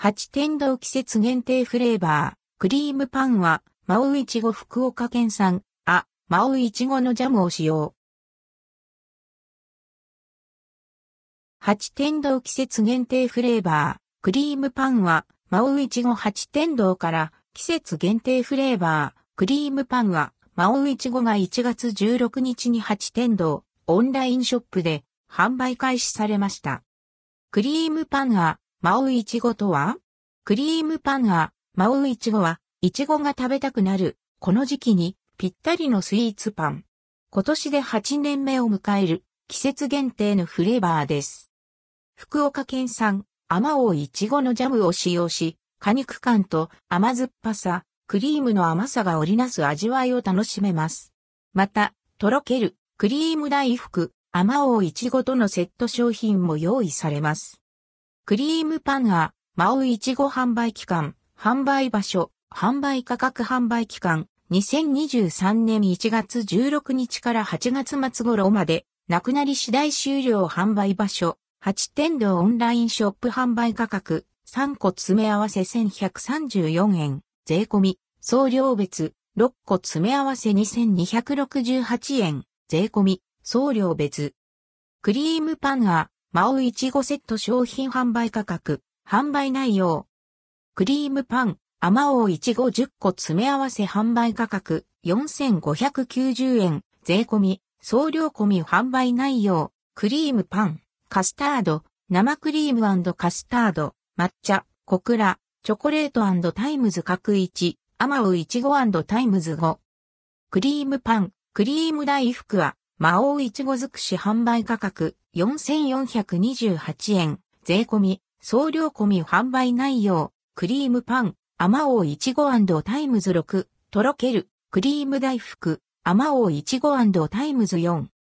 八天堂季節限定フレーバー、クリームパンは、マウイチゴ福岡県産、あ、マウイチゴのジャムを使用。八天堂季節限定フレーバー、クリームパンは、マウイチゴ八天堂から季節限定フレーバー、クリームパンは、マウイチゴが1月16日に八天堂、オンラインショップで販売開始されました。クリームパンは、マウイチゴとはクリームパンは、マウイチゴは、イチゴが食べたくなる、この時期にぴったりのスイーツパン。今年で8年目を迎える季節限定のフレーバーです。福岡県産甘王いちごのジャムを使用し、果肉感と甘酸っぱさ、クリームの甘さが織りなす味わいを楽しめます。また、とろけるクリーム大福、甘王いちごとのセット商品も用意されます。クリームパンは、マオイチゴ販売期間、販売場所、販売価格販売期間、2023年1月16日から8月末頃まで、なくなり次第終了販売場所、8天堂オンラインショップ販売価格、3個詰め合わせ1134円、税込み、送料別、6個詰め合わせ2268円、税込み、送料別。クリームパンあまおういちごセット商品販売価格、販売内容。クリームパン、あまおういちご10個詰め合わせ販売価格、4590円、税込み、送料込み販売内容。クリームパン、カスタード、生クリームカスタード、抹茶、小倉、チョコレート times 各1、あまおういちご times 5。クリームパン、クリーム大福、あまおういちご尽くし販売価格4428円、税込み、送料込み販売内容、クリームパン、あまおういちご times 6、とろける、クリーム大福、あまおういちご times 4。